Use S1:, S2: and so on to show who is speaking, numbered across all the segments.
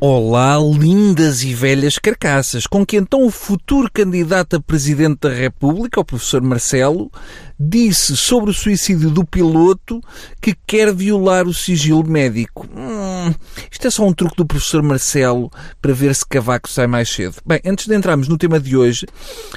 S1: Olá, lindas e velhas carcaças, com que então o futuro candidato a Presidente da República, o professor Marcelo, disse sobre o suicídio do piloto que quer violar o sigilo médico. Hum, isto é só um truque do professor Marcelo para ver se Cavaco sai mais cedo. Bem, antes de entrarmos no tema de hoje,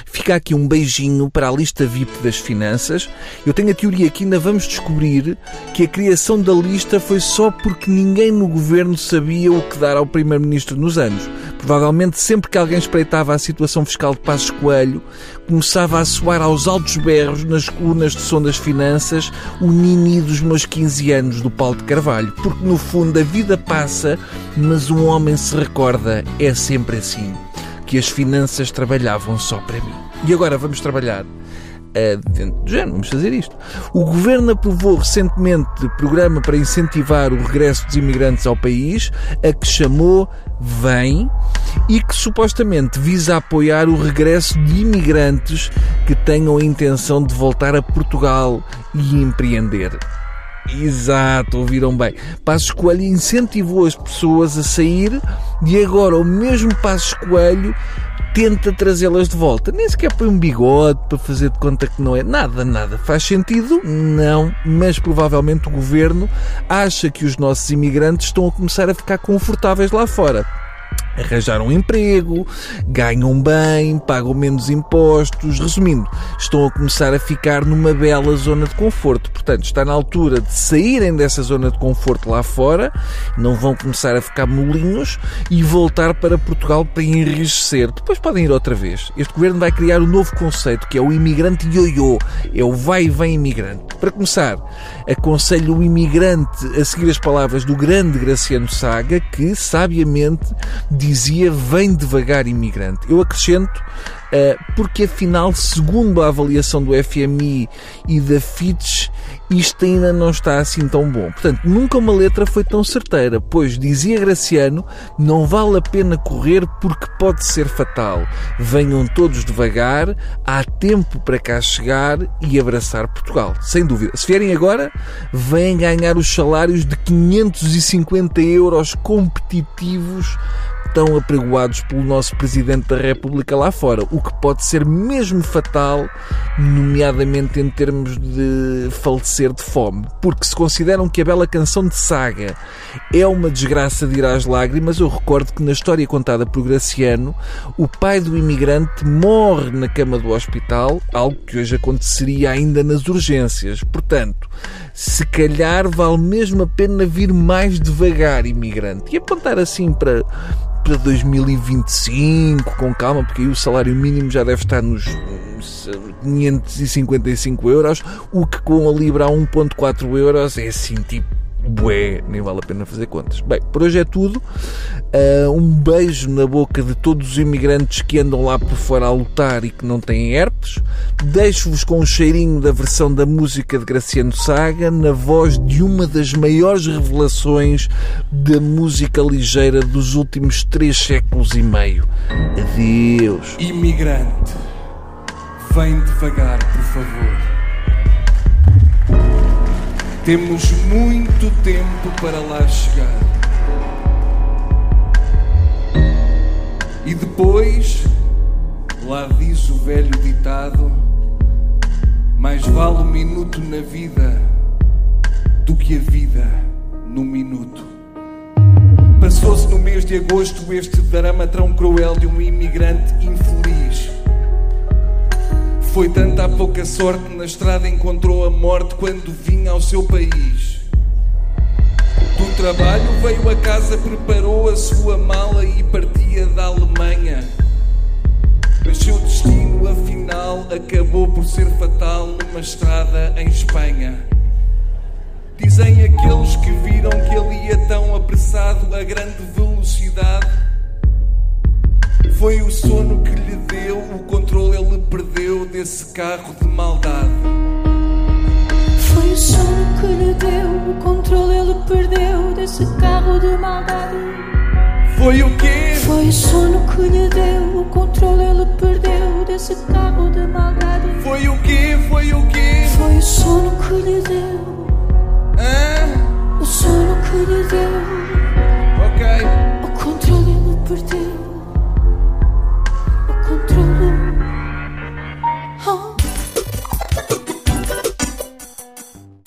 S1: fica aqui um beijinho para a lista VIP das finanças. Eu tenho a teoria que ainda vamos descobrir que a criação da lista foi só porque ninguém no governo sabia o que dar ao primeiro Primeiro-Ministro nos anos. Provavelmente sempre que alguém espreitava a situação fiscal de Passos Coelho, começava a soar aos altos berros nas colunas de som das finanças o nini dos meus 15 anos do Paulo de Carvalho. Porque no fundo a vida passa, mas um homem se recorda, é sempre assim, que as finanças trabalhavam só para mim. E agora vamos trabalhar dentro do género, vamos fazer isto. O Governo aprovou recentemente programa para incentivar o regresso dos imigrantes ao país, a que chamou Vem, e que supostamente visa apoiar o regresso de imigrantes que tenham a intenção de voltar a Portugal e empreender. Exato, ouviram bem. Passos Coelho incentivou as pessoas a sair e agora o mesmo Passos Coelho tenta trazê-las de volta. Nem sequer põe um bigode para fazer de conta que não é. Nada, nada. Faz sentido? Não. Mas provavelmente o governo acha que os nossos imigrantes estão a começar a ficar confortáveis lá fora arranjaram um emprego, ganham bem, pagam menos impostos. Resumindo, estão a começar a ficar numa bela zona de conforto. Portanto, está na altura de saírem dessa zona de conforto lá fora, não vão começar a ficar molinhos e voltar para Portugal para enriquecer. Depois podem ir outra vez. Este governo vai criar um novo conceito que é o imigrante ioiô. É o vai e vem imigrante. Para começar, aconselho o imigrante a seguir as palavras do grande Graciano Saga, que sabiamente dizia vem devagar imigrante. Eu acrescento eh, porque afinal, segundo a avaliação do FMI e da Fitch, isto ainda não está assim tão bom. Portanto, nunca uma letra foi tão certeira, pois, dizia Graciano, não vale a pena correr porque pode ser fatal. Venham todos devagar, há tempo para cá chegar e abraçar Portugal. Sem dúvida. Se vierem agora, vêm ganhar os salários de 550 euros competitivos tão apregoados pelo nosso Presidente da República lá fora, o que pode ser mesmo fatal, nomeadamente em termos de falecer de fome. Porque se consideram que a bela canção de Saga é uma desgraça de ir às lágrimas, eu recordo que na história contada por Graciano, o pai do imigrante morre na cama do hospital, algo que hoje aconteceria ainda nas urgências. Portanto, se calhar vale mesmo a pena vir mais devagar, imigrante, e apontar assim para para 2025, com calma, porque aí o salário mínimo já deve estar nos 555 euros, o que com a Libra a 1.4 euros é assim tipo bué, nem vale a pena fazer contas. Bem, por hoje é tudo. Uh, um beijo na boca de todos os imigrantes que andam lá por fora a lutar e que não têm herpes. Deixo-vos com um cheirinho da versão da música de Graciano Saga, na voz de uma das maiores revelações da música ligeira dos últimos três séculos e meio. Adeus.
S2: Imigrante, vem devagar, por favor. Temos muito tempo para lá chegar. E depois, lá diz o velho ditado: mais vale um minuto na vida do que a vida no minuto. Passou-se no mês de agosto este drama tão cruel de um imigrante infeliz foi tanta a pouca sorte na estrada encontrou a morte quando vinha ao seu país. Do trabalho veio a casa, preparou a sua mala e partia da Alemanha. Mas seu destino, afinal, acabou por ser fatal numa estrada em Espanha. Dizem aqueles que viram que ele ia tão apressado a grande velocidade. Foi o sono que lhe deu o controle, ele perdeu desse carro de maldade.
S3: Foi o sono que lhe deu o controle, ele perdeu desse carro de maldade.
S2: Foi o quê?
S3: Foi o sono que lhe deu o controle, ele perdeu desse carro de maldade.
S2: Foi o quê? Foi o quê?
S3: Foi o sono que lhe deu. O sono que lhe deu